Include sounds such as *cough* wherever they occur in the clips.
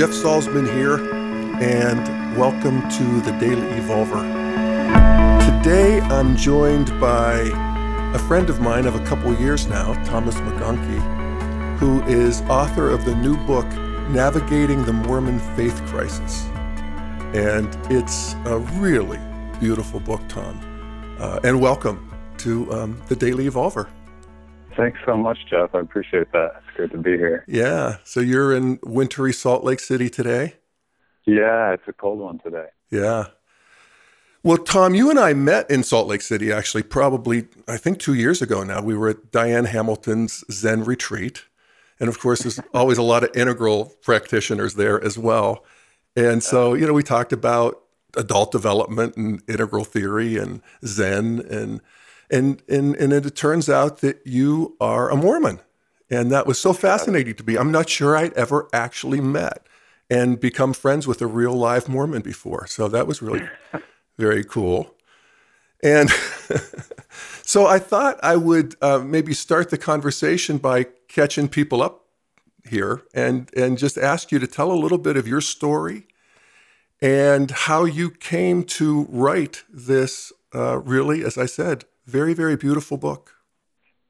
Jeff Salzman here, and welcome to the Daily Evolver. Today I'm joined by a friend of mine of a couple years now, Thomas McConkie, who is author of the new book, Navigating the Mormon Faith Crisis. And it's a really beautiful book, Tom. Uh, and welcome to um, the Daily Evolver. Thanks so much, Jeff. I appreciate that. It's great to be here. Yeah. So you're in wintry Salt Lake City today? Yeah, it's a cold one today. Yeah. Well, Tom, you and I met in Salt Lake City actually, probably, I think, two years ago now. We were at Diane Hamilton's Zen retreat. And of course, there's *laughs* always a lot of integral practitioners there as well. And so, you know, we talked about adult development and integral theory and Zen and and and and it turns out that you are a Mormon, and that was so fascinating to me. I'm not sure I'd ever actually met and become friends with a real live Mormon before, so that was really *laughs* very cool. And *laughs* so I thought I would uh, maybe start the conversation by catching people up here and and just ask you to tell a little bit of your story and how you came to write this uh, really, as I said, very, very beautiful book.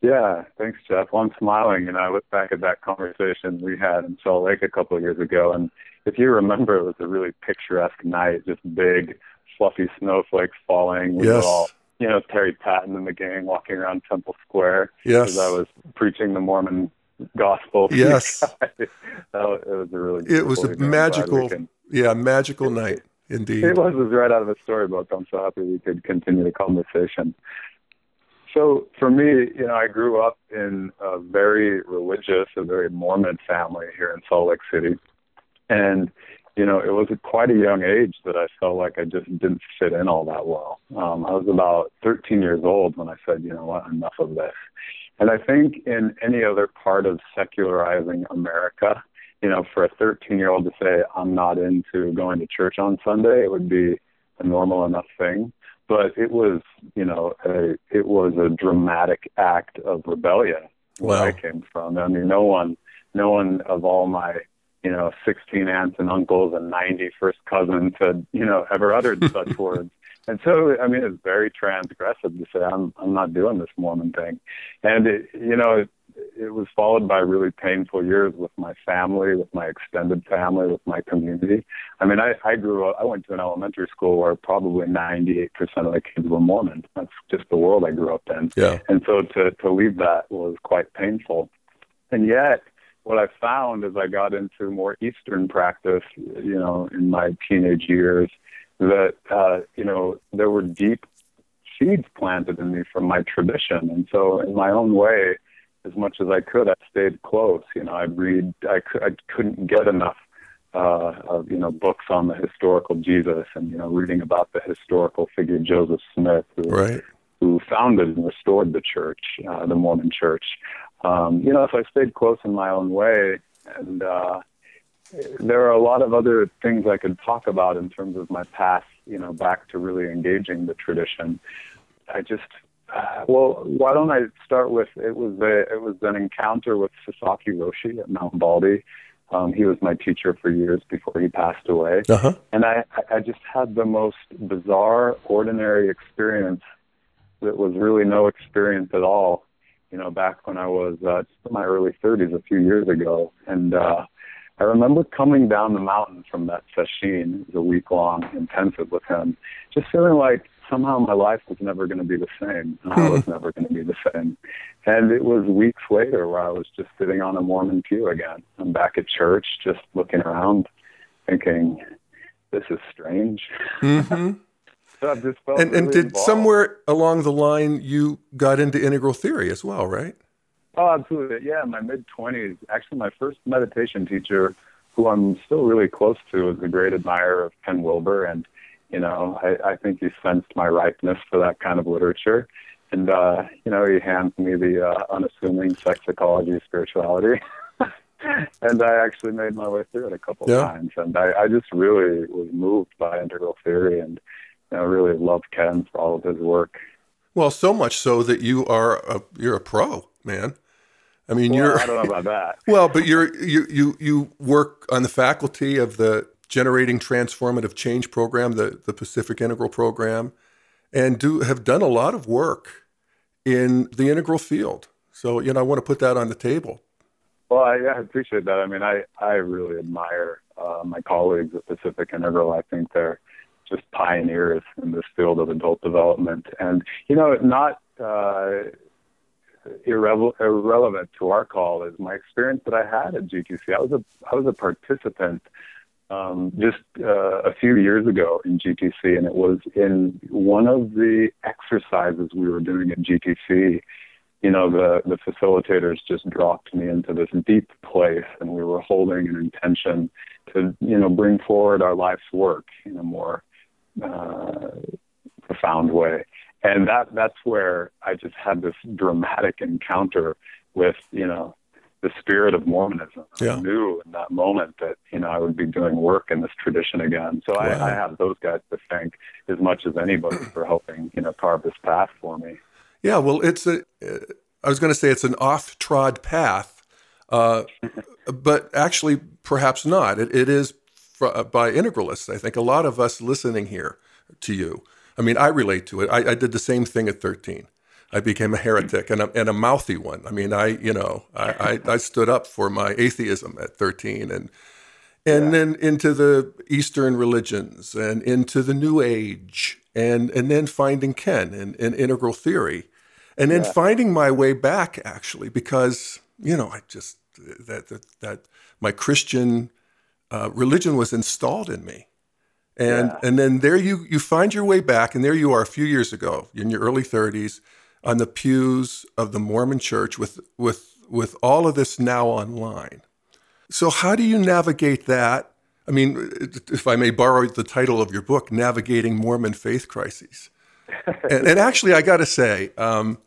Yeah, thanks, Jeff. Well, I'm smiling, and I look back at that conversation we had in Salt Lake a couple of years ago, and if you remember, it was a really picturesque night, just big, fluffy snowflakes falling. We yes. all, you know, Terry Patten and the gang walking around Temple Square. Yes. I was preaching the Mormon gospel. *laughs* Yes. it was a really. It was a magical, yeah, magical night. Indeed. It was, it was right out of a storybook. I'm so happy we could continue the conversation. So for me, you know, I grew up in a very religious, a very Mormon family here in Salt Lake City. And, you know, it was at quite a young age that I felt like I just didn't fit in all that well. Um, I was about 13 years old when I said, you know what, enough of this. And I think in any other part of secularizing America, you know, for a 13 year old to say, I'm not into going to church on Sunday, it would be a normal enough thing but it was you know a it was a dramatic act of rebellion where wow. I came from. I mean, no one no one of all my you know 16 aunts and uncles and 90 first cousins had you know ever uttered such *laughs* words. And so, I mean, it's very transgressive to say I'm I'm not doing this Mormon thing, and it, you know, it it was followed by really painful years with my family, with my extended family, with my community. I mean, I, I grew up, I went to an elementary school where probably 98% of the kids were Mormon. That's just the world I grew up in. Yeah. And so to, to leave that was quite painful. And yet, what I found as I got into more Eastern practice, you know, in my teenage years, that, uh, you know, there were deep seeds planted in me from my tradition. And so, in my own way, as much as I could, I stayed close. You know, I'd read. I, I couldn't get enough uh, of you know books on the historical Jesus and you know reading about the historical figure Joseph Smith, who, right. who founded and restored the church, uh, the Mormon Church. Um, you know, so I stayed close in my own way, and uh, there are a lot of other things I could talk about in terms of my past. You know, back to really engaging the tradition. I just well, why don't I start with it was a, it was an encounter with Sasaki Roshi at Mount Baldy. Um, he was my teacher for years before he passed away, uh-huh. and I I just had the most bizarre, ordinary experience that was really no experience at all. You know, back when I was uh, in my early 30s, a few years ago, and uh, I remember coming down the mountain from that session, it was a week long intensive with him, just feeling like somehow my life was never going to be the same. I was *laughs* never going to be the same. And it was weeks later where I was just sitting on a Mormon pew again. I'm back at church, just looking around, thinking, this is strange. Mm-hmm. *laughs* so and, really and did involved. somewhere along the line you got into integral theory as well, right? Oh, absolutely. Yeah, in my mid 20s. Actually, my first meditation teacher, who I'm still really close to, is a great admirer of Ken Wilber. And you know, I, I think he sensed my ripeness for that kind of literature. And, uh, you know, he hands me the uh, unassuming Sex Ecology Spirituality. *laughs* and I actually made my way through it a couple yeah. times. And I, I just really was moved by integral theory and, you know, really loved Ken for all of his work. Well, so much so that you are a, you're a pro, man. I mean, well, you're. I don't know about that. *laughs* well, but you're you you you work on the faculty of the Generating Transformative Change program, the the Pacific Integral program, and do have done a lot of work in the integral field. So you know, I want to put that on the table. Well, I, I appreciate that. I mean, I I really admire uh, my colleagues at Pacific Integral. I think they're just pioneers in this field of adult development, and you know, not. Uh, irre- irrelevant to our call is my experience that I had at GTC. I was a I was a participant um, just uh, a few years ago in GTC, and it was in one of the exercises we were doing at GTC. You know, the the facilitators just dropped me into this deep place, and we were holding an intention to you know bring forward our life's work in a more uh, profound way and that that's where I just had this dramatic encounter with you know the spirit of Mormonism. Yeah. I knew in that moment that you know I would be doing work in this tradition again. So wow. I, I have those guys to thank as much as anybody *clears throat* for helping you know carve this path for me. Yeah, well, it's a. I was going to say it's an off-trod path, uh, *laughs* but actually, perhaps not. It, it is Uh, by integralists. I think a lot of us listening here to you I mean, I relate to it. I, I did the same thing at 13. I became a heretic and a, and a mouthy one. I mean, I, you know, I, I, I stood up for my atheism at 13 and, and yeah. then into the Eastern religions and into the New Age and, and then finding Ken and, and integral theory and then yeah. finding my way back actually, because, you know, I just, that, that, that my Christian uh, religion was installed in me and yeah. and then there you you find your way back and there you are a few years ago in your early 30s on the pews of the Mormon church with with with all of this now online. So how do you navigate that? I mean, if I may borrow the title of your book, Navigating Mormon Faith Crises. *laughs* and, and, actually, I got to say, um,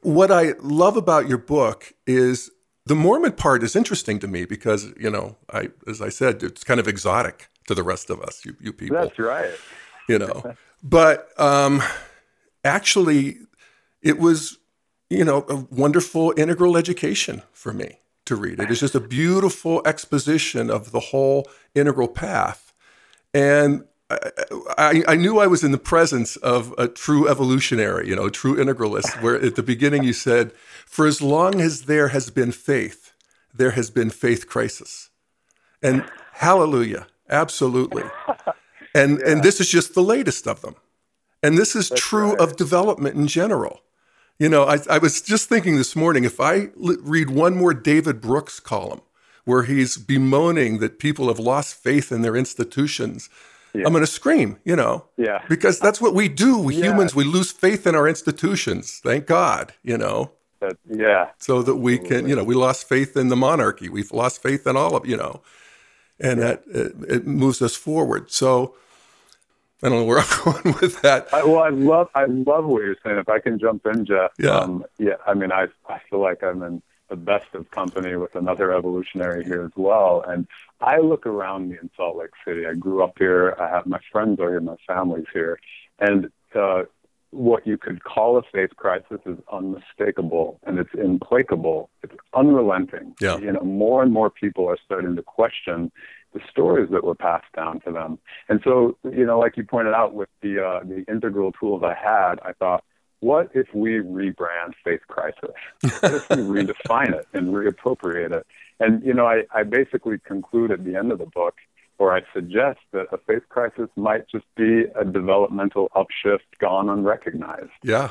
what I love about your book is the Mormon part is interesting to me because, you know, I, as I said, it's kind of exotic to the rest of us, you, you people. That's right. You know, but um, actually, it was, you know, a wonderful integral education for me to read. It is just a beautiful exposition of the whole integral path. And I, I, knew I was in the presence of a true evolutionary, you know, true integralist, where at the beginning you said, for as long as there has been faith, there has been faith crisis. And hallelujah. Absolutely. And yeah. and this is just the latest of them. And this is That's true right. of development in general. You know, I, I was just thinking this morning if I read one more David Brooks column where he's bemoaning that people have lost faith in their institutions, yeah. I'm going to scream, you know. Yeah. Because that's what we do. We yeah. humans, we lose faith in our institutions. Thank God, you know. That, yeah. So that we can, you know, we lost faith in the monarchy. We've lost faith in all of, you know and yeah. that it, it, moves us forward. So I don't know where *laughs* I'm going with that. I, well, I love I love what you're saying. If I can jump in, Jeff. Yeah. Um, yeah. I mean, I I feel like I'm in the best of company with another evolutionary here as well. And I look around me in Salt Lake City. I grew up here. I have my friends are here. My family's here, and uh, what you could call a faith crisis is unmistakable and it's implacable. It's unrelenting. Yeah. You know, more and more people are starting to question the stories that were passed down to them. And so, you know, like you pointed out with the uh, the integral tools I had, I thought, what if we rebrand faith crisis? What if we *laughs* redefine it and reappropriate it? And you know, I, I basically conclude at the end of the book or I suggest that a faith crisis might just be a developmental upshift gone unrecognized. Yeah.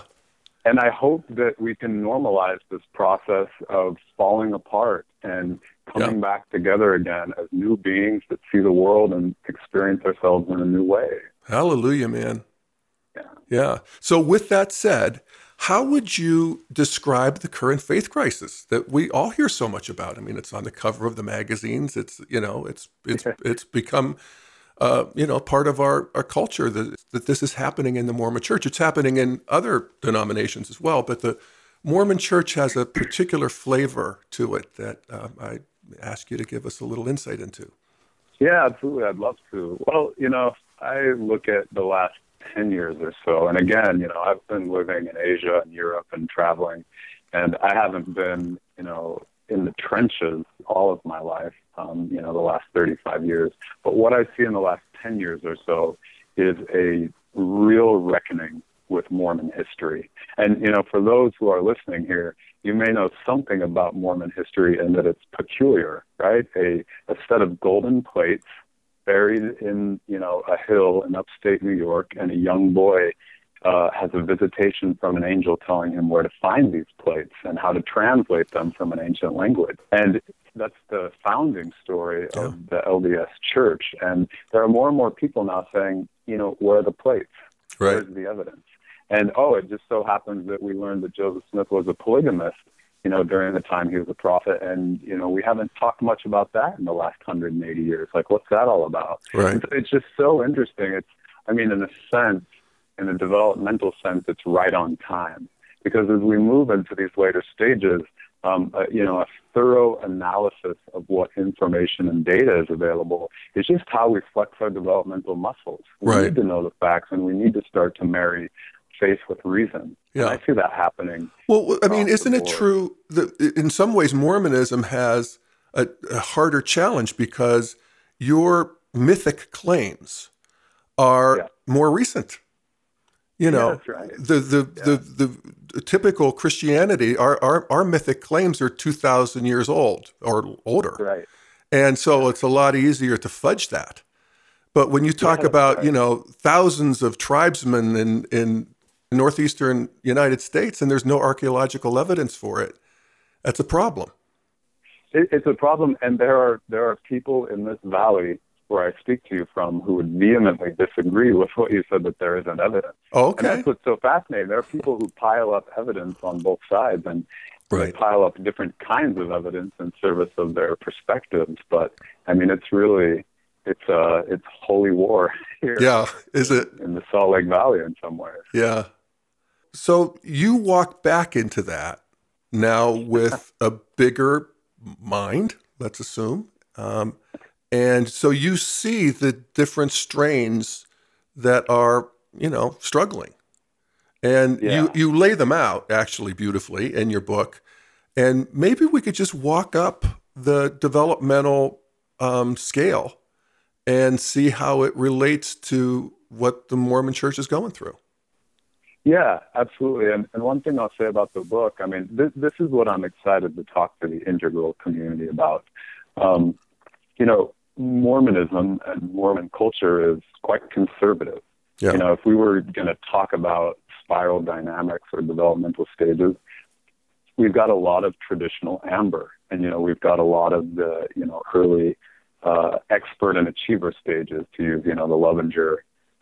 And I hope that we can normalize this process of falling apart and coming yeah. back together again as new beings that see the world and experience ourselves in a new way. Hallelujah, man. Yeah. Yeah. So, with that said, how would you describe the current faith crisis that we all hear so much about? I mean, it's on the cover of the magazines. It's you know, it's it's it's become uh, you know part of our our culture that that this is happening in the Mormon Church. It's happening in other denominations as well, but the Mormon Church has a particular flavor to it that um, I ask you to give us a little insight into. Yeah, absolutely. I'd love to. Well, you know, I look at the last 10 years or so. And again, you know, I've been living in Asia and Europe and traveling, and I haven't been, you know, in the trenches all of my life, um, you know, the last 35 years. But what I see in the last 10 years or so is a real reckoning with Mormon history. And, you know, for those who are listening here, you may know something about Mormon history and that it's peculiar, right? A, a set of golden plates buried in, you know, a hill in upstate New York, and a young boy uh, has a visitation from an angel telling him where to find these plates and how to translate them from an ancient language. And that's the founding story yeah. of the LDS Church. And there are more and more people now saying, you know, where are the plates? Right. Where's the evidence? And oh, it just so happens that we learned that Joseph Smith was a polygamist, you know, during the time he was a prophet. And, you know, we haven't talked much about that in the last 180 years. Like, what's that all about? Right. It's, it's just so interesting. It's, I mean, in a sense, in a developmental sense, it's right on time. Because as we move into these later stages, um, uh, you know, a thorough analysis of what information and data is available is just how we flex our developmental muscles. We right. need to know the facts, and we need to start to marry faith with reason. Yeah. And I see that happening. Well, I mean, isn't it true that in some ways Mormonism has a, a harder challenge because your mythic claims are yeah. more recent? You know, yeah, right. the the, yeah. the the the typical Christianity, our, our, our mythic claims are 2,000 years old or older. Right. And so it's a lot easier to fudge that. But when you talk about, right. you know, thousands of tribesmen in, in northeastern United States and there's no archaeological evidence for it, that's a problem. It, it's a problem. And there are, there are people in this valley where I speak to you from who would vehemently disagree with what you said that there isn't evidence. Oh, okay. And that's what's so fascinating. There are people who pile up evidence on both sides and right. they pile up different kinds of evidence in service of their perspectives. But I mean, it's really it's uh it's holy war *laughs* here. Yeah, is it in the Salt Lake Valley in some ways? Yeah. So you walk back into that now with a bigger mind, let's assume, um, and so you see the different strains that are, you know, struggling. And yeah. you, you lay them out actually beautifully in your book. And maybe we could just walk up the developmental um, scale and see how it relates to what the Mormon church is going through. Yeah, absolutely. And, and one thing I'll say about the book, I mean, this, this is what I'm excited to talk to the integral community about. Um, you know, Mormonism and Mormon culture is quite conservative. Yeah. You know, if we were going to talk about spiral dynamics or developmental stages, we've got a lot of traditional amber, and you know, we've got a lot of the you know early uh, expert and achiever stages to use you know the Loevinger,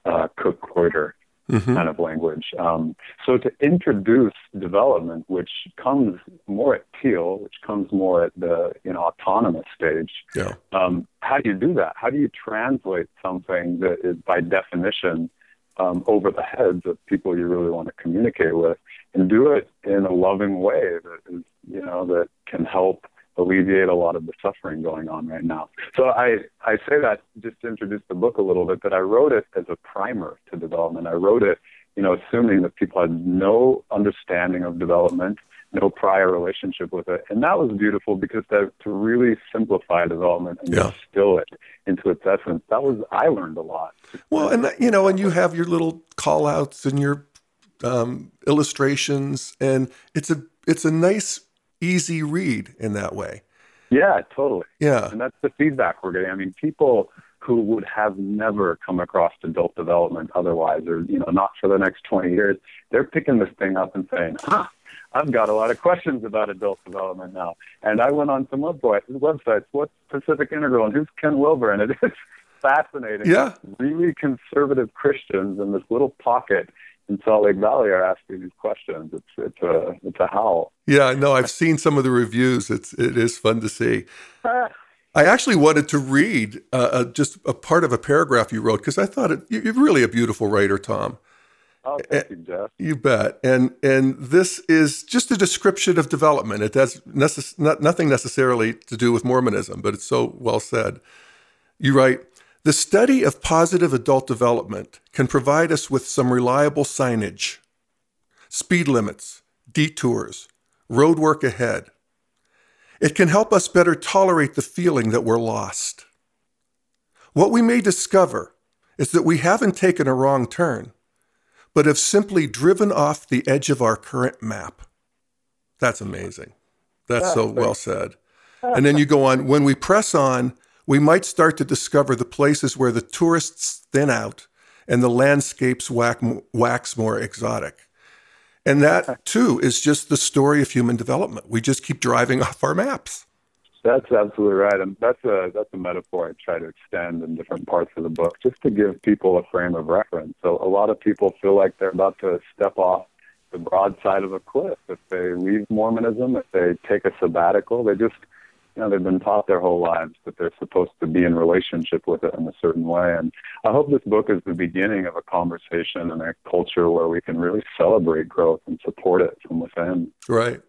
uh, Cook, Greuter mm-hmm. kind of language. Um, so to introduce development, which comes more at teal, which comes more at the you know autonomous stage, yeah. um, how do you do that? How do you translate something that is by definition um, over the heads of people you really want to communicate with, and do it in a loving way that is you know that can help alleviate a lot of the suffering going on right now. So I, I say that just to introduce the book a little bit, but I wrote it as a primer to development. I wrote it, you know, assuming that people had no understanding of development, no prior relationship with it. And that was beautiful because that, to really simplify development and yeah. distill it into its essence, that was, I learned a lot. Well, and, you know, and you have your little call outs and your um, illustrations, and it's a, it's a nice easy read in that way. Yeah, totally. Yeah. And that's the feedback we're getting. I mean, people who would have never come across adult development otherwise, or, you know, not for the next 20 years, they're picking this thing up and saying, huh, I've got a lot of questions about adult development now. And I went on some websites. What's Pacific Integral and who's Ken Wilber? And it is *laughs* fascinating. Yeah. Really conservative Christians in this little pocket in Salt Lake Valley are asking these questions. It's it's a it's a howl. Yeah, no, I've seen some of the reviews. It's it is fun to see. I actually wanted to read uh, a, just a part of a paragraph you wrote because I thought it, you're really a beautiful writer, Tom. Oh, thank you, Jeff. You bet. And and this is just a description of development. It has necess- not, nothing necessarily to do with Mormonism, but it's so well said. You write, the study of positive adult development can provide us with some reliable signage, speed limits, detours, road work ahead. It can help us better tolerate the feeling that we're lost. What we may discover is that we haven't taken a wrong turn, but have simply driven off the edge of our current map. That's amazing. That's so well said. And then you go on when we press on, we might start to discover the places where the tourists thin out and the landscapes wax more exotic. And that, too, is just the story of human development. We just keep driving *laughs* off our maps. That's absolutely right, and that's a that's a metaphor I try to extend in different parts of the book, just to give people a frame of reference. So a lot of people feel like they're about to step off the broad side of a cliff if they leave Mormonism, if they take a sabbatical. They just you know, they've been taught their whole lives that they're supposed to be in relationship with it in a certain way. And I hope this book is the beginning of a conversation and a culture where we can really celebrate growth and support it from within. Right.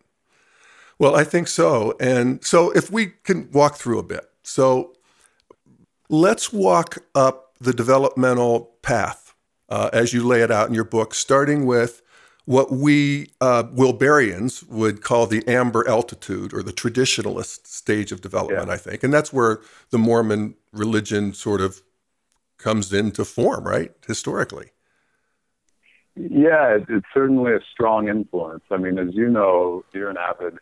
Well, I think so. And so if we can walk through a bit. So let's walk up the developmental path uh, as you lay it out in your book, starting with what we uh, Wilberians would call the amber altitude or the traditionalist stage of development, yeah. I think. And that's where the Mormon religion sort of comes into form, right? Historically. Yeah, it's certainly a strong influence. I mean, as you know, you're an avid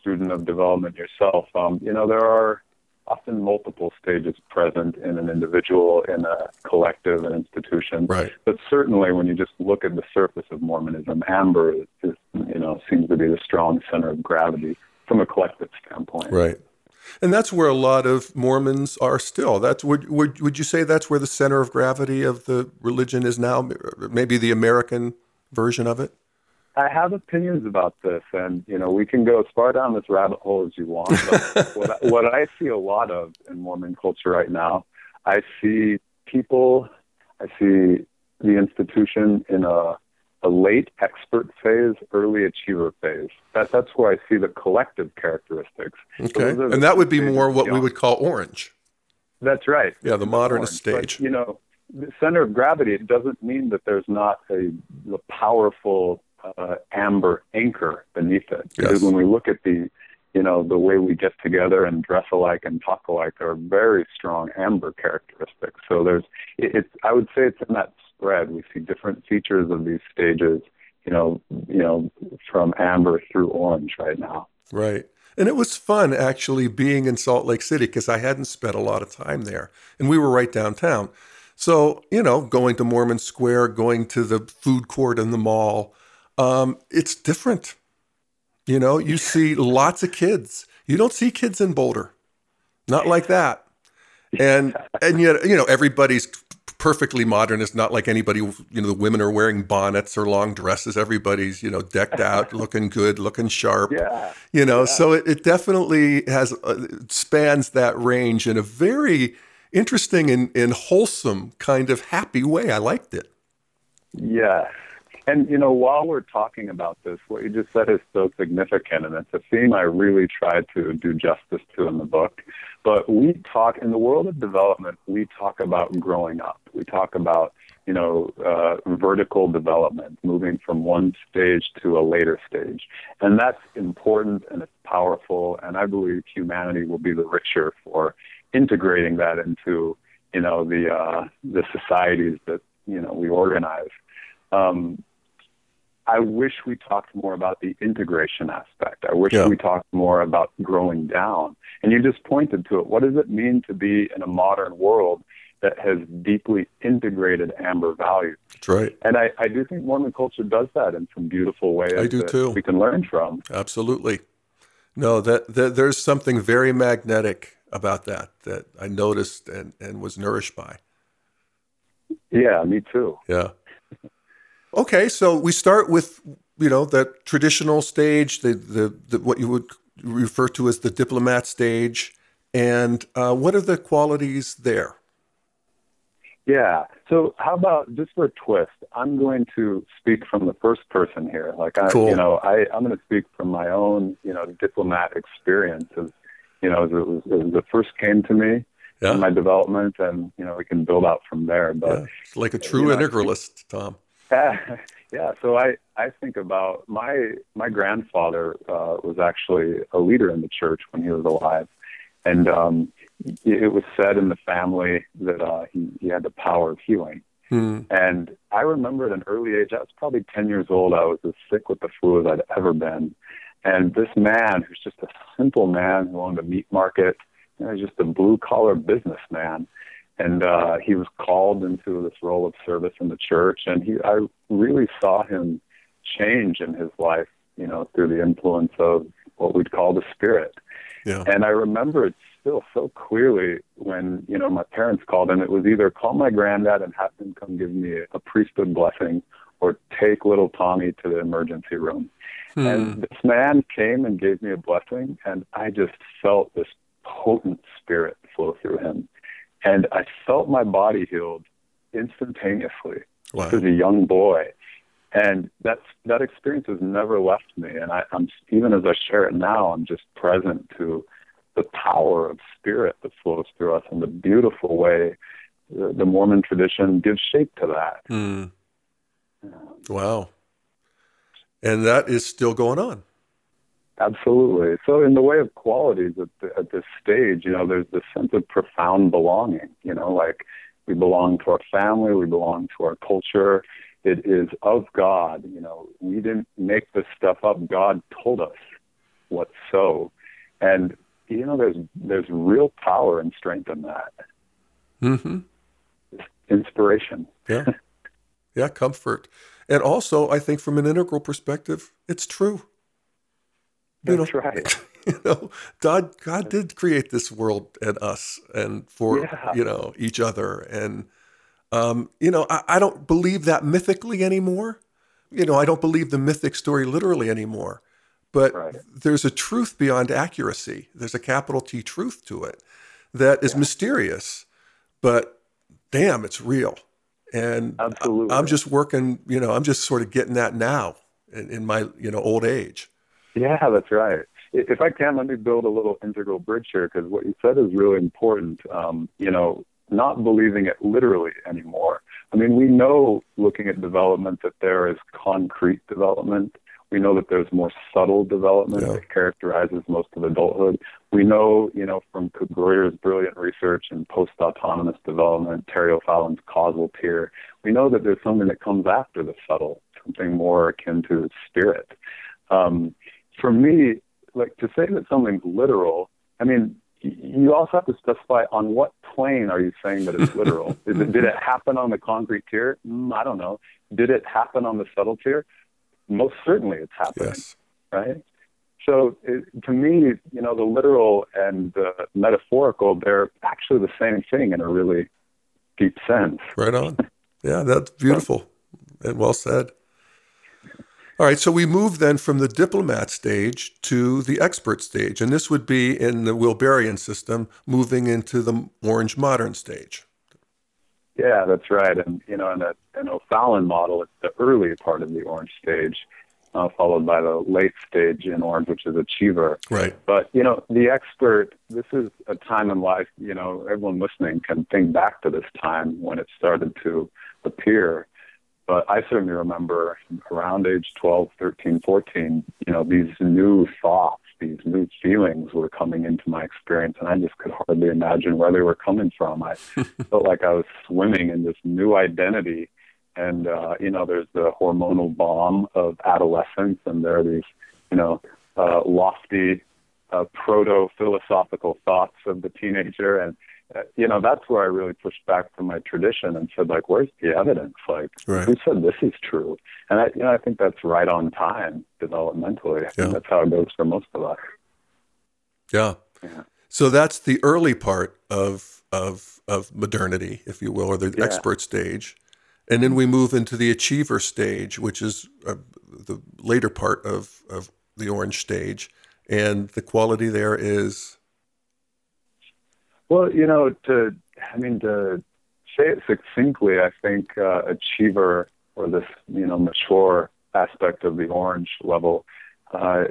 student of development yourself. Um, you know, there are often multiple stages present in an individual, in a collective, an institution. Right. But certainly, when you just look at the surface of Mormonism, amber is, you know seems to be the strong center of gravity from a collective standpoint. Right. And that's where a lot of Mormons are still. That's would would would you say that's where the center of gravity of the religion is now? Maybe the American version of it. I have opinions about this, and you know we can go as far down this rabbit hole as you want. But *laughs* what, I, what I see a lot of in Mormon culture right now, I see people, I see the institution in a a late expert phase, early achiever phase. That that's where I see the collective characteristics. Okay, so and that would be more what we would call orange. That's right. Yeah, the modernist orange. stage. But, you know, the center of gravity. It doesn't mean that there's not a, a powerful uh, amber anchor beneath it. Because yes. when we look at the, you know, the way we get together and dress alike and talk alike, there are very strong amber characteristics. So there's, it, it's, I would say it's in that spread. We see different features of these stages, you know, you know, from amber through orange right now. Right. And it was fun actually being in Salt Lake City because I hadn't spent a lot of time there. And we were right downtown. So, you know, going to Mormon Square, going to the food court in the mall, um, it's different. You know, you see lots of kids. You don't see kids in Boulder, not like that. And and yet, you know, everybody's perfectly modern. It's not like anybody. You know, the women are wearing bonnets or long dresses. Everybody's you know decked out, *laughs* looking good, looking sharp. Yeah. You know, yeah. so it, it definitely has uh, spans that range in a very interesting and, and wholesome kind of happy way. I liked it. Yeah, and, you know, while we're talking about this, what you just said is so significant, and it's a theme I really try to do justice to in the book. But we talk, in the world of development, we talk about growing up. We talk about, you know, uh, vertical development, moving from one stage to a later stage. And that's important and it's powerful, and I believe humanity will be the richer for integrating that into, you know, the, uh, the societies that, you know, we organize. Um, I wish we talked more about the integration aspect. I wish yeah. we talked more about growing down. And you just pointed to it. What does it mean to be in a modern world that has deeply integrated amber values? That's right. And I, I do think Mormon culture does that in some beautiful ways. I do too. We can learn from. Absolutely. No, that, that there's something very magnetic about that that I noticed and, and was nourished by. Yeah, me too. Yeah. Okay, so we start with you know that traditional stage, the the, the what you would refer to as the diplomat stage, and uh, what are the qualities there? Yeah. So how about just for a twist? I'm going to speak from the first person here. Like I, cool. you know, I I'm going to speak from my own, you know, diplomat experience as, you know, as it, was, as it first came to me yeah. in my development, and you know, we can build out from there. But yeah. like a true integralist, know, Tom. *laughs* yeah. So I I think about my my grandfather uh, was actually a leader in the church when he was alive, and um, it was said in the family that uh, he he had the power of healing. Hmm. And I remember at an early age, I was probably 10 years old, I was as sick with the flu as I'd ever been. And this man, who's just a simple man who owned a meat market, you know, just a blue collar businessman, and uh, he was called into this role of service in the church. And he, I really saw him change in his life, you know, through the influence of what we'd call the Spirit. Yeah. And I remember it still so clearly when you know my parents called, and it was either call my granddad and have him come give me a priesthood blessing, or take little Tommy to the emergency room. Hmm. And this man came and gave me a blessing, and I just felt this potent spirit flow through him and I felt my body healed instantaneously wow. as a young boy. And that that experience has never left me. And I, I'm even as I share it now, I'm just present to the power of spirit that flows through us in the beautiful way the, the Mormon tradition gives shape to that. Mm. Wow. And that is still going on. Absolutely. So, in the way of qualities at, the, at this stage, you know, there's this sense of profound belonging. You know, like we belong to our family, we belong to our culture. It is of God. You know, we didn't make this stuff up. God told us what's so, and you know, there's there's real power and strength in that. Mm-hmm. Inspiration. Yeah. *laughs* Yeah, comfort. And also, I think from an integral perspective, it's true. That's you know, right. *laughs* You know, God God did create this world and us and for yeah. you know each other and um, you know I, I don't believe that mythically anymore. You know I don't believe the mythic story literally anymore. But right. there's a truth beyond accuracy. There's a capital T truth to it that is yeah. mysterious, but damn, it's real. And Absolutely. I, am just working, you know, I'm just sort of getting that now in, in my, you know, old age. Yeah, that's right. If I can, let me build a little integral bridge here because what you said is really important. Um, you know, not believing it literally anymore. I mean, we know looking at development that there is concrete development. We know that there's more subtle development yeah. that characterizes most of adulthood. We know, you know, from Greuter's brilliant research in post-autonomous development, Terry O'Fallon's causal tier, we know that there's something that comes after the subtle, something more akin to spirit. Um, for me, like to say that something's literal, I mean, you also have to specify on what plane are you saying that it's literal? *laughs* Is it, did it happen on the concrete tier? Mm, I don't know. Did it happen on the subtle tier? Most certainly it's happening, yes. right? So it, to me, you know, the literal and the metaphorical, they're actually the same thing in a really deep sense. Right on. Yeah, that's beautiful and well said. All right, so we move then from the diplomat stage to the expert stage, and this would be in the Wilberian system, moving into the Orange modern stage. Yeah, that's right. And you know, in a, an O'Fallon model, it's the early part of the Orange stage, uh, followed by the late stage in Orange, which is Achiever. Right. But you know, the expert. This is a time in life. You know, everyone listening can think back to this time when it started to appear but I certainly remember around age 12, 13, 14, you know, these new thoughts, these new feelings were coming into my experience, and I just could hardly imagine where they were coming from. I *laughs* felt like I was swimming in this new identity. And, uh, you know, there's the hormonal bomb of adolescence, and there are these, you know, uh, lofty uh, proto philosophical thoughts of the teenager. And you know, that's where I really pushed back from my tradition and said, like, where's the evidence? Like, right. who said this is true? And I, you know, I think that's right on time developmentally. I think that's how it goes for most of us. Yeah. yeah. So that's the early part of of of modernity, if you will, or the yeah. expert stage, and then we move into the achiever stage, which is uh, the later part of of the orange stage, and the quality there is well, you know, to I mean to say it succinctly, I think uh, achiever or this you know mature aspect of the orange level, uh,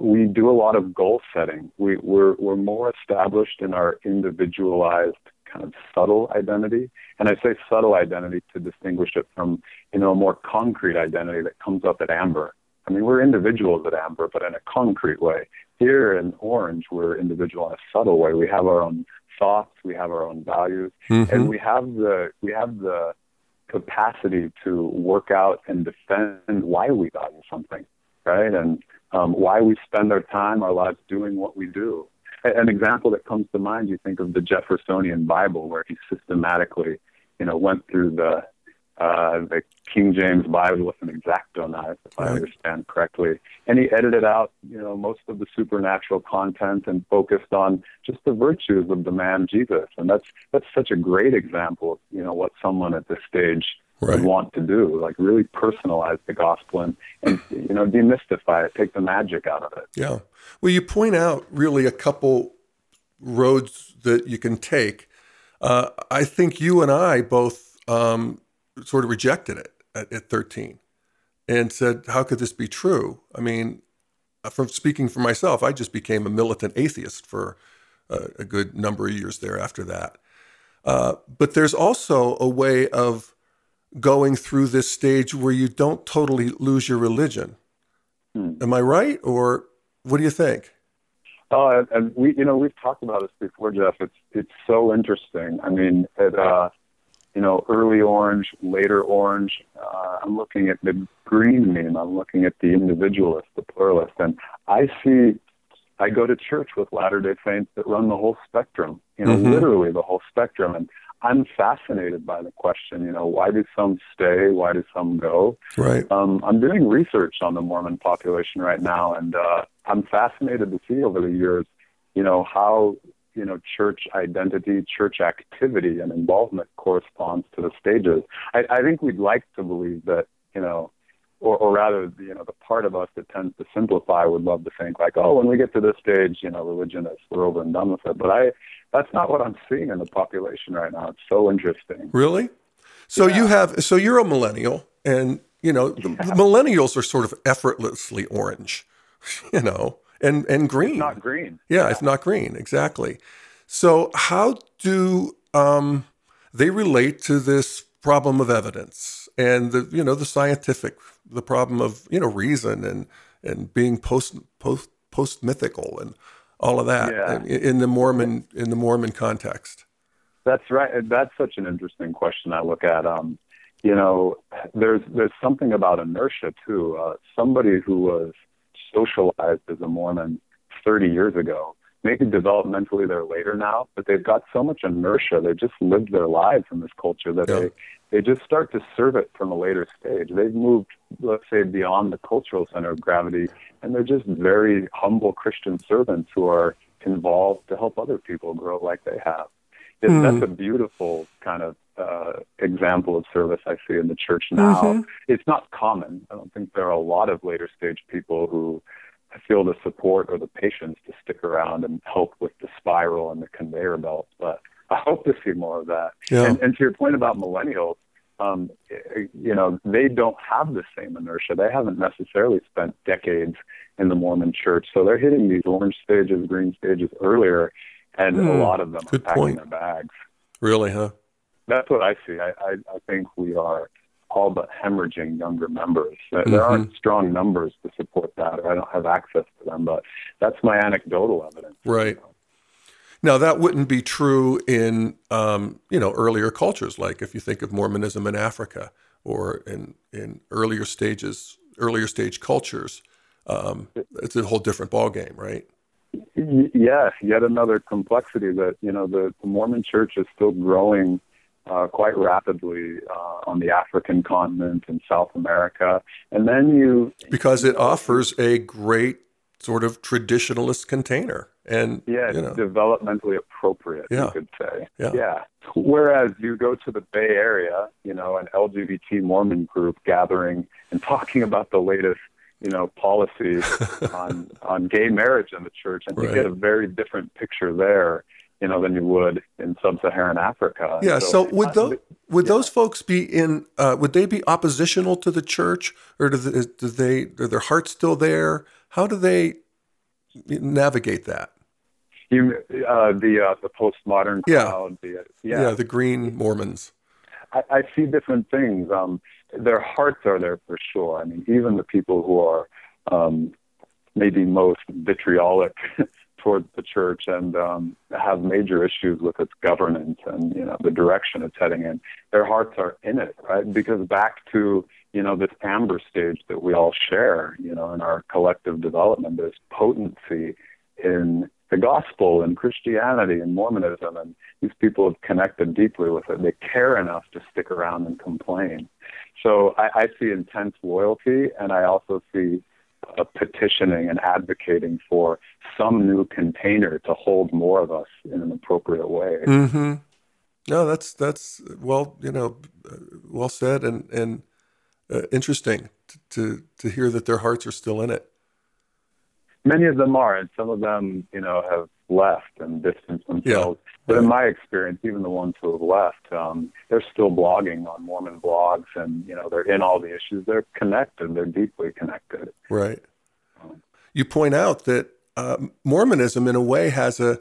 we do a lot of goal setting. We, we're we're more established in our individualized kind of subtle identity. And I say subtle identity to distinguish it from, you know, a more concrete identity that comes up at Amber. I mean, we're individuals at Amber, but in a concrete way. Here in Orange, we're individual in a subtle way. We have our own thoughts, we have our own values, mm-hmm. and we have the we have the capacity to work out and defend why we value something, right? And um, why we spend our time, our lives doing what we do. An example that comes to mind, you think of the Jeffersonian Bible, where he systematically, you know, went through the uh, the King James Bible with an exacto knife, if right. I understand correctly. And he edited out, you know, most of the supernatural content and focused on just the virtues of the man Jesus. And that's that's such a great example of, you know, what someone at this stage right. would want to do, like really personalize the gospel and, and you know, demystify it, take the magic out of it. Yeah. Well, you point out really a couple roads that you can take. Uh, I think you and I both um, sort of rejected it at, at 13 and said, How could this be true? I mean, uh, from speaking for myself, I just became a militant atheist for a, a good number of years there after that. Uh, but there's also a way of going through this stage where you don't totally lose your religion. Hmm. Am I right, or what do you think? Oh, and we, you know, we've talked about this before, Jeff. It's it's so interesting. I mean, it, uh, you know, early orange, later orange. Uh, I'm looking at the green meme. I'm looking at the individualist, the pluralist, and I see. I go to church with Latter Day Saints that run the whole spectrum. You know, mm-hmm. literally the whole spectrum, and I'm fascinated by the question. You know, why do some stay? Why do some go? Right. Um, I'm doing research on the Mormon population right now, and uh, I'm fascinated to see over the years, you know, how you know, church identity, church activity, and involvement corresponds to the stages. I, I think we'd like to believe that, you know, or, or rather, you know, the part of us that tends to simplify would love to think like, oh, when we get to this stage, you know, religion is we're over and done with it. But I, that's not what I'm seeing in the population right now. It's so interesting. Really? So yeah. you have, so you're a millennial, and you know, the yeah. millennials are sort of effortlessly orange, *laughs* you know and and green. It's not green. Yeah, yeah, it's not green exactly. So how do um, they relate to this problem of evidence and the you know the scientific the problem of you know reason and and being post post post mythical and all of that yeah. in, in the Mormon in the Mormon context. That's right. That's such an interesting question. I look at. Um, you know, there's there's something about inertia too. Uh, somebody who was socialized as a Mormon 30 years ago. Maybe developmentally they're later now, but they've got so much inertia. They've just lived their lives in this culture that yeah. they they just start to serve it from a later stage. They've moved, let's say, beyond the cultural center of gravity, and they're just very humble Christian servants who are involved to help other people grow like they have. Mm. That's a beautiful kind of uh, example of service I see in the church now. Mm-hmm. It's not common. I don't think there are a lot of later stage people who feel the support or the patience to stick around and help with the spiral and the conveyor belt. But I hope to see more of that. Yeah. And, and to your point about millennials, um, you know, they don't have the same inertia. They haven't necessarily spent decades in the Mormon church. So they're hitting these orange stages, green stages earlier, and mm, a hmm. lot of them are packing point. their bags. Really, huh? That's what I see. I, I, I think we are all but hemorrhaging younger members. There mm-hmm. aren't strong numbers to support that, or I don't have access to them, but that's my anecdotal evidence. Right. Now that wouldn't be true in um, you know earlier cultures, like if you think of Mormonism in Africa or in in earlier stages, earlier stage cultures. Um, it's a whole different ballgame, right? Yeah, yet another complexity that you know the, the Mormon Church is still growing uh, quite rapidly uh, on the African continent and South America. And then you. Because it offers a great sort of traditionalist container. And yeah, you know. developmentally appropriate, yeah. you could say. Yeah. yeah. Whereas you go to the Bay Area, you know, an LGBT Mormon group gathering and talking about the latest you know, policies *laughs* on on gay marriage in the church, and right. you get a very different picture there you know, than you would in sub-Saharan Africa. Yeah. So, so would those would yeah. those folks be in? Uh, would they be oppositional to the church, or do they, do they are their hearts still there? How do they navigate that? You, uh, the uh, the postmodern Yeah. The, Yeah, yeah, the Green Mormons. I, I see different things. Um, their hearts are there for sure. I mean, even the people who are um, maybe most vitriolic *laughs* towards the church and um, have major issues with its governance and you know the direction it's heading in, their hearts are in it, right? Because back to you know this amber stage that we all share, you know, in our collective development, there's potency in the gospel and Christianity and Mormonism, and these people have connected deeply with it. They care enough to stick around and complain. So I, I see intense loyalty, and I also see a petitioning and advocating for some new container to hold more of us in an appropriate way. Mm-hmm. No, that's that's well, you know, uh, well said and and uh, interesting to, to to hear that their hearts are still in it. Many of them are, and some of them, you know, have left and distanced themselves. But in my experience, even the ones who have left, um, they're still blogging on Mormon blogs, and you know, they're in all the issues. They're connected. They're deeply connected. Right. You point out that uh, Mormonism, in a way, has a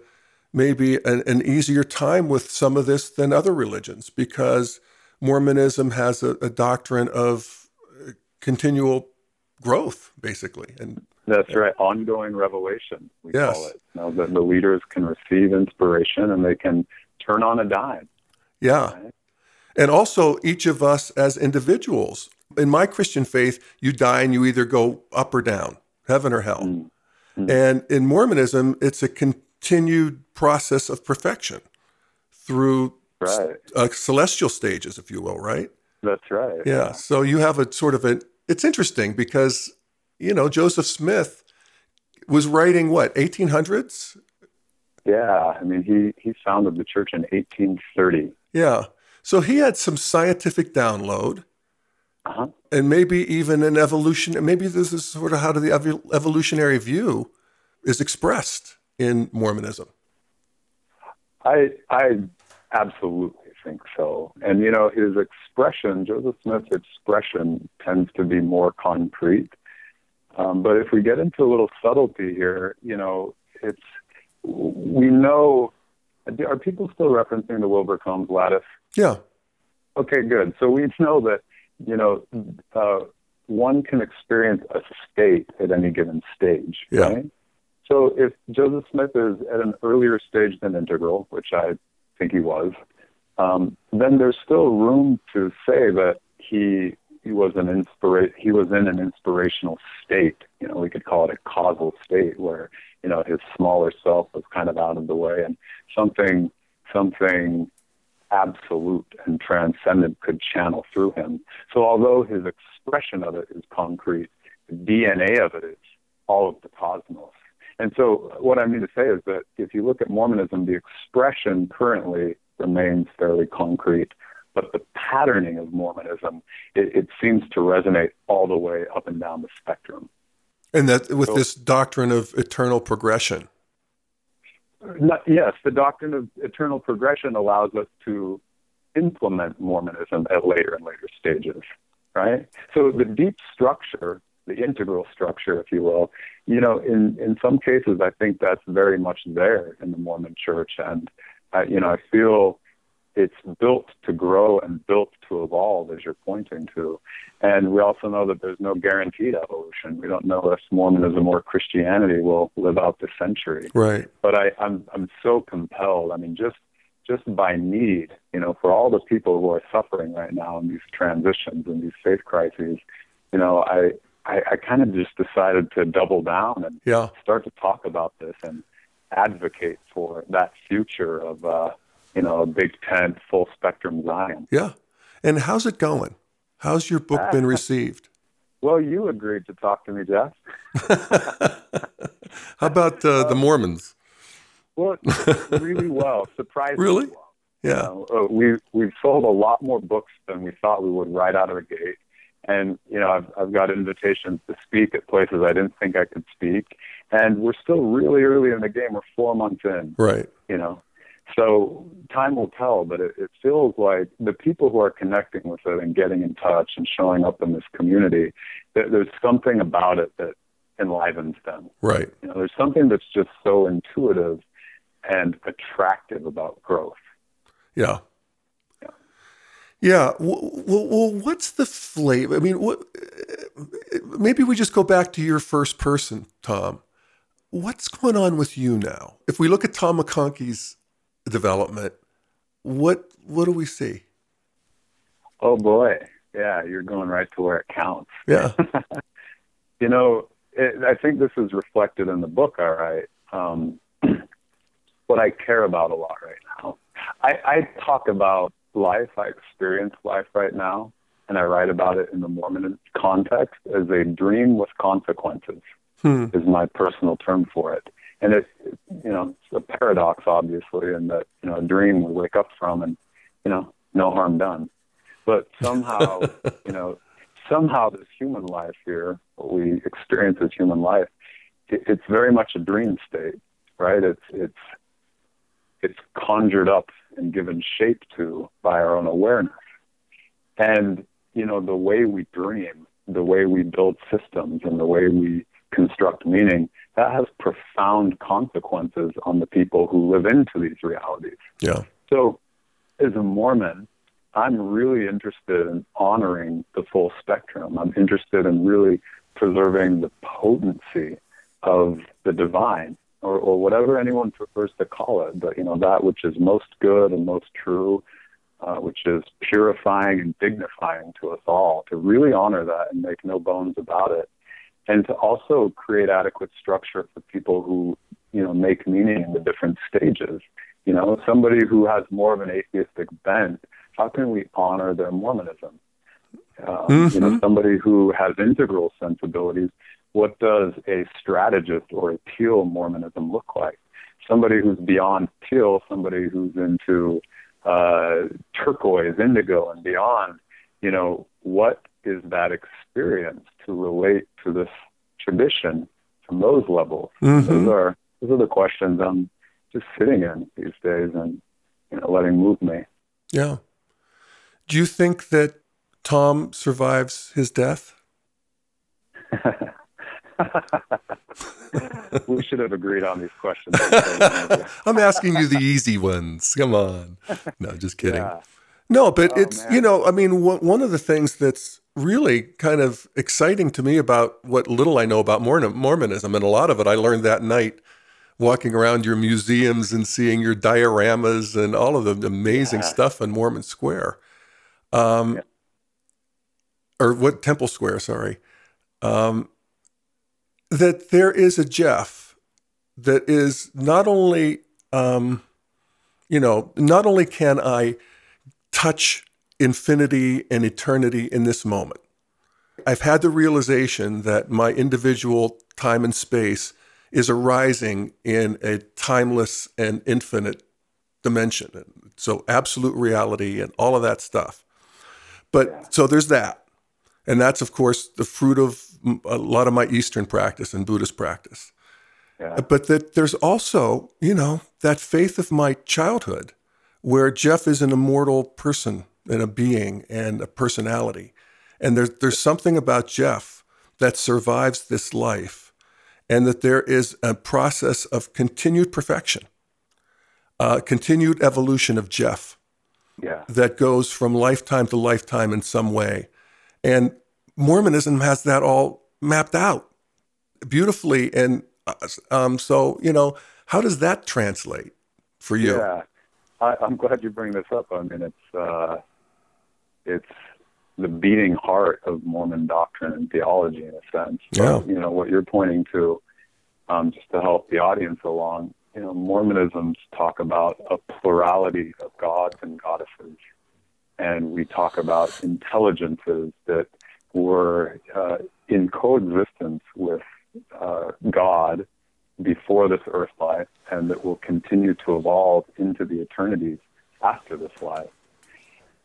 maybe an, an easier time with some of this than other religions because Mormonism has a, a doctrine of uh, continual growth, basically, and That's right. Ongoing revelation, we Yes. call it. Now that the, leaders can receive inspiration and they can turn on a dime. yeah. Right. And also, each of us as individuals. In my Christian faith, you die and you either go up or down, heaven or hell. Mm. And in Mormonism, it's a continued process of perfection through Right. uh, celestial stages, if you will, right? That's right. Yeah. So you have a sort of a, it's interesting because, you know, Joseph Smith was writing what, 1800s? Yeah. I mean, he, he founded the church in 1830. Yeah. So he had some scientific download. Uh-huh. and maybe even an evolution. Maybe this is sort of how the evolutionary view is expressed in Mormonism. I I absolutely think so. And you know, his expression, Joseph Smith's expression, tends to be more concrete. Um, but if we get into a little subtlety here, you know, it's we know. Are people still referencing the Wilber Combs lattice? Yeah, Okay, good. So we know that you know uh, one can experience a state at any given stage. Yeah. Right? So if Joseph Smith is at an earlier stage than integral, which I think he was, um, then there's still room to say that he he was an inspira- he was in an inspirational state. You know, we could call it a causal state where you know his smaller self was kind of out of the way and something something absolute and transcendent could channel through him. So although his expression of it is concrete, the DNA of it is all of the cosmos. And so what I mean to say is that if you look at Mormonism, the expression currently remains fairly concrete, but the patterning of Mormonism, it, it seems to resonate all the way up and down the spectrum. and that with So- this doctrine of eternal progression. Not, yes, the doctrine of eternal progression allows us to implement Mormonism at later and later stages, right? So the deep structure, the integral structure, if you will, you know, in, in some cases, I think that's very much there in the Mormon church. And, I, you know, I feel it's built to grow and built to evolve, as you're pointing to. And we also know that there's no guaranteed evolution. We don't know if Mormonism or Christianity will live out the century Right. but I, I'm I'm so compelled. I mean, just just by need, you know, for all the people who are suffering right now in these transitions and these faith crises, you know, I I, I kind of just decided to double down and Yeah. start to talk about this and advocate for that future of uh, you know a big tent, full spectrum Zion. Yeah. And how's it going? How's your book been received? *laughs* Well, you agreed to talk to me, Jeff. *laughs* How about uh, the Mormons? Well, *laughs* really well, surprisingly Really? well. Yeah. know, uh, we we've sold a lot more books than we thought we would right out of the gate. And you know, I've I've got invitations to speak at places I didn't think I could speak, and we're still really early in the game. We're four months in, Right. you know. So time will tell, but it, it feels like the people who are connecting with it and getting in touch and showing up in this community, there, there's something about it that enlivens them. Right. You know, there's something that's just so intuitive and attractive about growth. Yeah. Yeah. Well, well, what's the flavor? I mean, what? Maybe we just go back to your first person, Tom. What's going on with you now? If we look at Tom McConkie's development, what what do we see? Oh boy, yeah, you're going right to where it counts. Yeah. *laughs* you know, it, I think this is reflected in the book. All right. Um, *clears throat* what I care about a lot right now. I, I talk about life. I experience life right now, and I write about it in the Mormon context as a dream with consequences. Hmm. Is my personal term for it, and it, you know, it's a paradox, obviously, in that you know, a dream we wake up from, and you know, no harm done. But somehow, *laughs* you know, somehow this human life here, what we experience as human life, it, it's very much a dream state, right? It's it's it's conjured up and given shape to by our own awareness. And, you know, the way we dream, the way we build systems, and the way we construct meaning, that has profound consequences on the people who live into these realities. Yeah. So, as a Mormon, I'm really interested in honoring the full spectrum. I'm interested in really preserving the potency of the divine or, or whatever anyone prefers to call it, but you know that which is most good and most true, uh, which is purifying and dignifying to us all. To really honor that and make no bones about it, and to also create adequate structure for people who you know make meaning in the different stages. You know, somebody who has more of an atheistic bent, how can we honor their Mormonism? Um, mm-hmm. You know, mm-hmm. somebody who has integral sensibilities what does a strategist or a teal Mormonism look like? Somebody who's beyond teal, somebody who's into uh, turquoise, indigo, and beyond. You know, what is that experience to relate to this tradition from those levels? Mm-hmm. Those are those are the questions I'm just sitting in these days and you know letting move me. Yeah. Do you think that Tom survives his death? *laughs* *laughs* we should have agreed on these questions. *laughs* I'm asking you the easy ones. Come on. No, just kidding. Yeah. No, but oh, it's, man. you know, I mean, one of the things that's really kind of exciting to me about what little I know about Mormonism, and a lot of it I learned that night walking around your museums and seeing your dioramas and all of the amazing yeah. stuff in Mormon Square. Um, yeah. Or what, Temple Square, sorry. Um, that there is a Jeff that is not only, um, you know, not only can I touch infinity and eternity in this moment, I've had the realization that my individual time and space is arising in a timeless and infinite dimension. So, absolute reality and all of that stuff. But so there's that. And that's, of course, the fruit of a lot of my Eastern practice and Buddhist practice. Yeah. But that there's also, you know, that faith of my childhood where Jeff is an immortal person and a being and a personality. And there's, there's something about Jeff that survives this life and that there is a process of continued perfection, uh, continued evolution of Jeff yeah. that goes from lifetime to lifetime in some way. And Mormonism has that all mapped out beautifully. And uh, um, so, you know, how does that translate for you? Yeah, I, am glad you bring this up. I mean, it's uh, it's the beating heart of Mormon doctrine and theology, in a sense. Yeah. you know what you're pointing to, um, just to help the audience along. You know, Mormonisms talk about a plurality of gods and goddesses, and we talk about intelligences that were uh, in coexistence with uh, God before this earth life and that will continue to evolve into the eternities after this life.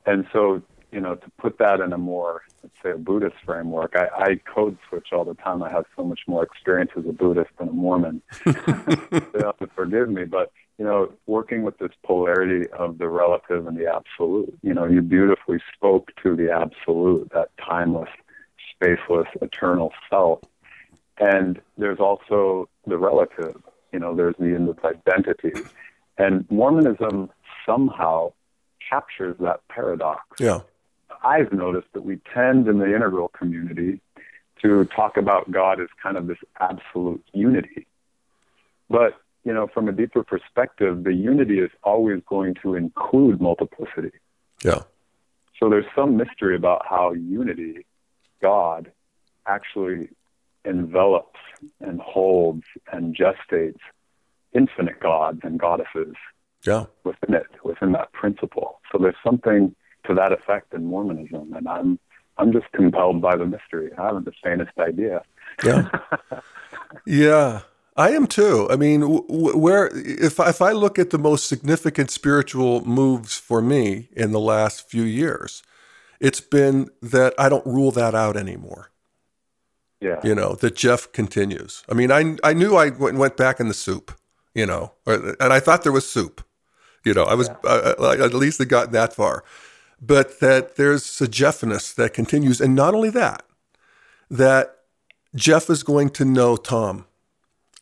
And so, you know, to put that in a more, let's say, a Buddhist framework, I, I code switch all the time. I have so much more experience as a Buddhist than a Mormon. *laughs* they have to forgive me. But, you know, working with this polarity of the relative and the absolute, you know, you beautifully spoke to the absolute, that timeless spaceless, eternal self. And there's also the relative, you know, there's the identity. And Mormonism somehow captures that paradox. Yeah. I've noticed that we tend in the integral community to talk about God as kind of this absolute unity. But, you know, from a deeper perspective, the unity is always going to include multiplicity. Yeah. So there's some mystery about how unity, God, actually envelops and holds and gestates infinite gods and goddesses yeah. within it, within that principle. So there's something to that effect in Mormonism, and I'm I'm just compelled by the mystery. I haven't the faintest idea. Yeah, *laughs* yeah, I am too. I mean, where if if I look at the most significant spiritual moves for me in the last few years, it's been that I don't rule that out anymore. Yeah, you know that Jeff continues. I mean, I I knew I went went back in the soup, you know, and I thought there was soup. You know, I was yeah. uh, at least it got that far but that there's a Jeffness that continues. And not only that, that Jeff is going to know Tom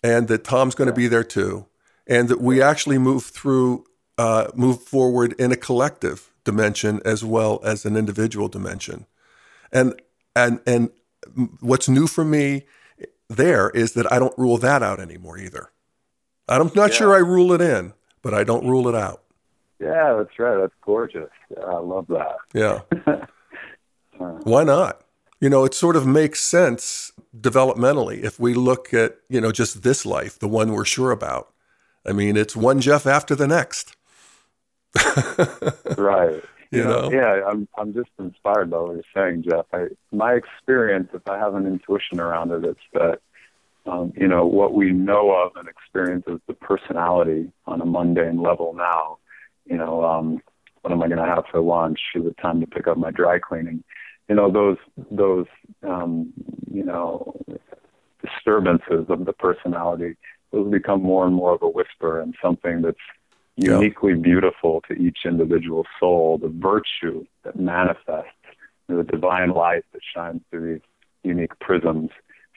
and that Tom's going to be there too. And that we actually move through, uh, move forward in a collective dimension as well as an individual dimension. And, and, and what's new for me there is that I don't rule that out anymore either. I'm not yeah. sure I rule it in, but I don't rule it out. Yeah, that's right. That's gorgeous. Yeah, I love that. Yeah. *laughs* Why not? You know, it sort of makes sense developmentally if we look at, you know, just this life, the one we're sure about. I mean, it's one Jeff after the next. *laughs* right. You, you know, know, Yeah, I'm I'm just inspired by what you're saying, Jeff. I, my experience, if I have an intuition around it, it's that um, you know what we know of and experience as the personality on a mundane level now you know, um, what am I going to have for lunch? Is it time to pick up my dry cleaning? You know, those those um, you know disturbances of the personality. Those become more and more of a whisper and something that's uniquely yeah. beautiful to each individual soul. The virtue that manifests, the divine light that shines through these unique prisms.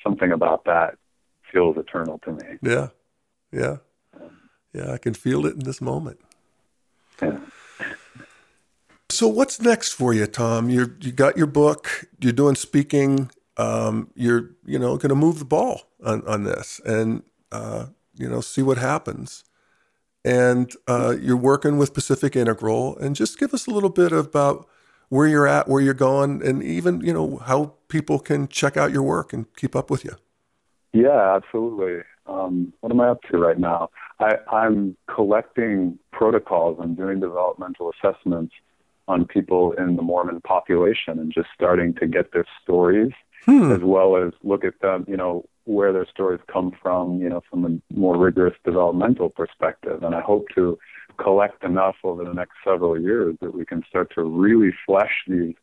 Something about that feels eternal to me. Yeah, yeah, yeah. I can feel it in this moment. *laughs* So what's next for you, Tom? You you got your book. You're doing speaking. Um, you're you know going to move the ball on on this, and uh, you know see what happens. And uh, you're working with Pacific Integral, and just give us a little bit about where you're at, where you're going, and even you know how people can check out your work and keep up with you. Yeah, absolutely. Um, what am I up to right now? I, I'm collecting protocols and doing developmental assessments on people in the Mormon population and just starting to get their stories hmm. as well as look at them, you know, where their stories come from, you know, from a more rigorous developmental perspective. And I hope to collect enough over the next several years that we can start to really flesh these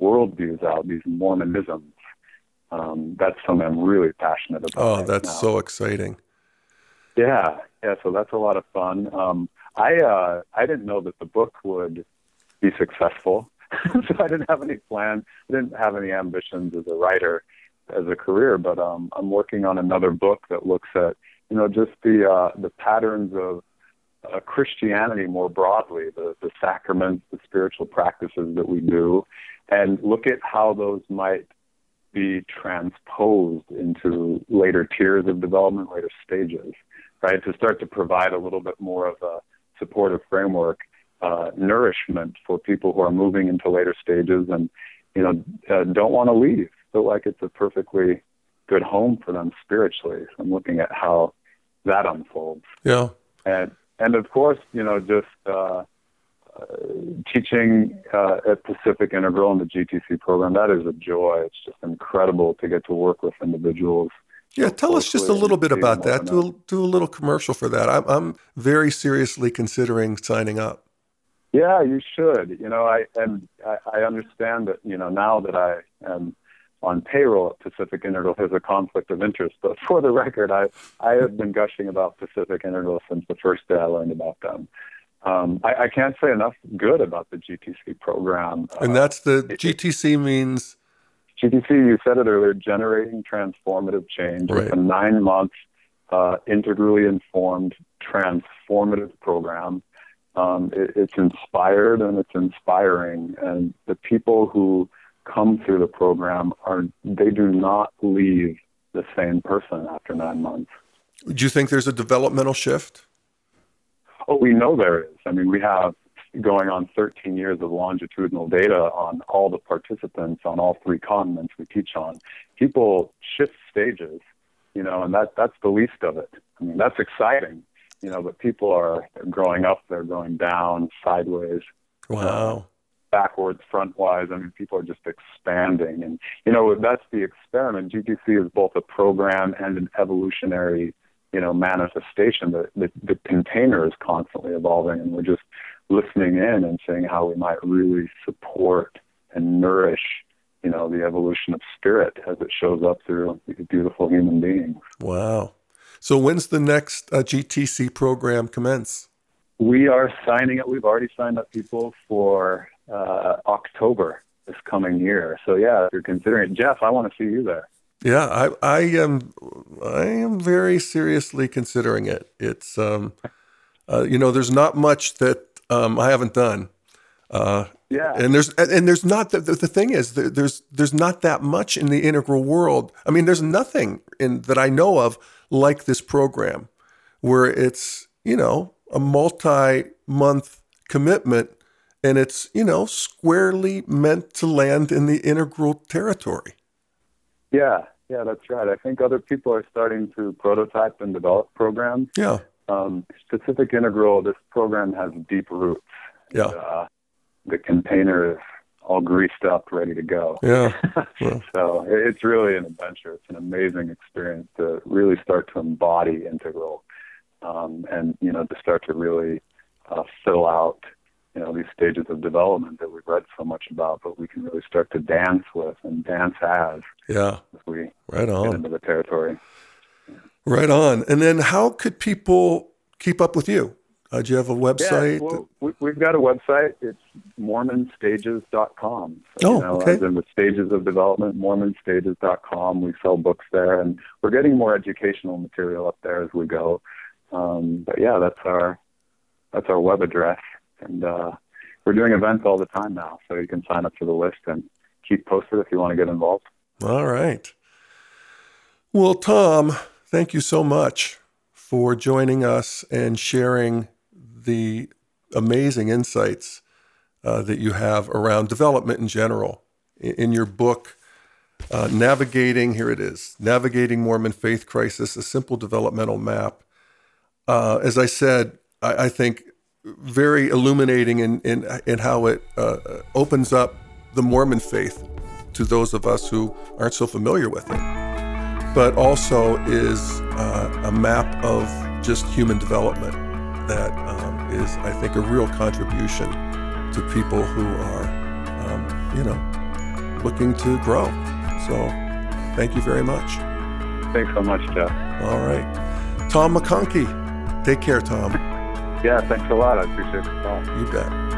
worldviews out, these Mormonisms. Um, that's something I'm really passionate about. Oh, right that's now. so exciting. Yeah, yeah. So that's a lot of fun. Um, I uh, I didn't know that the book would be successful, *laughs* so I didn't have any plan. I didn't have any ambitions as a writer, as a career. But um, I'm working on another book that looks at you know just the uh, the patterns of uh, Christianity more broadly, the the sacraments, the spiritual practices that we do, and look at how those might be transposed into later tiers of development, later stages right? To start to provide a little bit more of a supportive framework, uh, nourishment for people who are moving into later stages and, you know, uh, don't want to leave. Feel like it's a perfectly good home for them spiritually. So I'm looking at how that unfolds. Yeah. And and of course, you know, just uh, uh, teaching uh, at Pacific Integral in the GTC program, that is a joy. It's just incredible to get to work with individuals yeah, tell us just a little bit about that. Do a, do a little commercial for that. I'm, I'm very seriously considering signing up. Yeah, you should. You know, I and I, I understand that. You know, now that I am on payroll at Pacific Integral, there's a conflict of interest. But *laughs* for the record, I I have been gushing about Pacific Integral since the first day I learned about them. Um, I, I, can't say enough good about the GTC program. And that's the uh, GTC means GTC, you said it earlier, generating transformative change. Right. It's a nine month uh, integrally informed, transformative program. Um, it, it's inspired and it's inspiring, and the people who come through the program are they do not leave the same person after nine months. Do you think there's a developmental shift? Oh, we know there is. I mean, we have going on 13 years of longitudinal data on all the participants on all three continents we teach on. People shift stages, you know, and that that's the least of it. I mean, that's exciting, you know, but people are growing up, they're going down, sideways. Wow. Uh, backwards, frontwise. I mean, people are just expanding. And, you know, that's the experiment. GTC is both a program and an evolutionary, you know, manifestation. The, the, the container is constantly evolving, and we're just listening in and seeing how we might really support and nourish you know the evolution of spirit as it shows up through these beautiful human beings. Wow. So when's the next uh, gtc program commence? We are signing up we've already signed up people for uh, october this coming year. So yeah if you're considering it jeff i want to see you there. Yeah i i am i am very seriously considering it. It's um uh, you know there's not much that um, I haven't done. Uh, yeah, and there's and there's not the, the, the thing is there's there's not that much in the integral world. I mean, there's nothing in that I know of like this program, where it's you know a multi-month commitment, and it's you know squarely meant to land in the integral territory. Yeah, yeah, that's right. I think other people are starting to prototype and develop programs. Yeah um, Pacific Integral, this program has deep roots. Yeah. Uh, the container is all greased up, ready to go. Yeah. *laughs* yeah. so it's really an adventure. It's an amazing experience to really start to embody integral, um, and you know to start to really uh, fill out you know these stages of development that we've read so much about, but we can really start to dance with and dance as. Yeah. As we right on get into the territory. Right on. And then how could people keep up with you? Uh, do you have a website? Yeah, well, we, have got a website. It's mormonstages.com. So, oh, you know, okay. As in the stages of development, mormonstages.com. We sell books there, and we're getting more educational material up there as we go. Um, but yeah, that's our that's our web address, and uh, we're doing events all the time now. So you can sign up for the list and keep posted if you want to get involved. All right. Well, Tom, thank you so much for joining us and sharing the amazing insights uh, that you have around development in general. In, in your book, uh, Navigating, here it is Navigating Mormon Faith Crisis, a simple developmental map. Uh, as I said, I, I, think very illuminating in, in, in how it uh, opens up the Mormon faith to those of us who aren't so familiar with it but also is uh, a map of just human development that um, is, I think, a real contribution to people who are, um, you know, looking to grow. So, thank you very much. Thanks so much, Jeff. All right. Tom McConkie. Take care, Tom. *laughs* yeah, thanks a lot. I appreciate the call. You bet.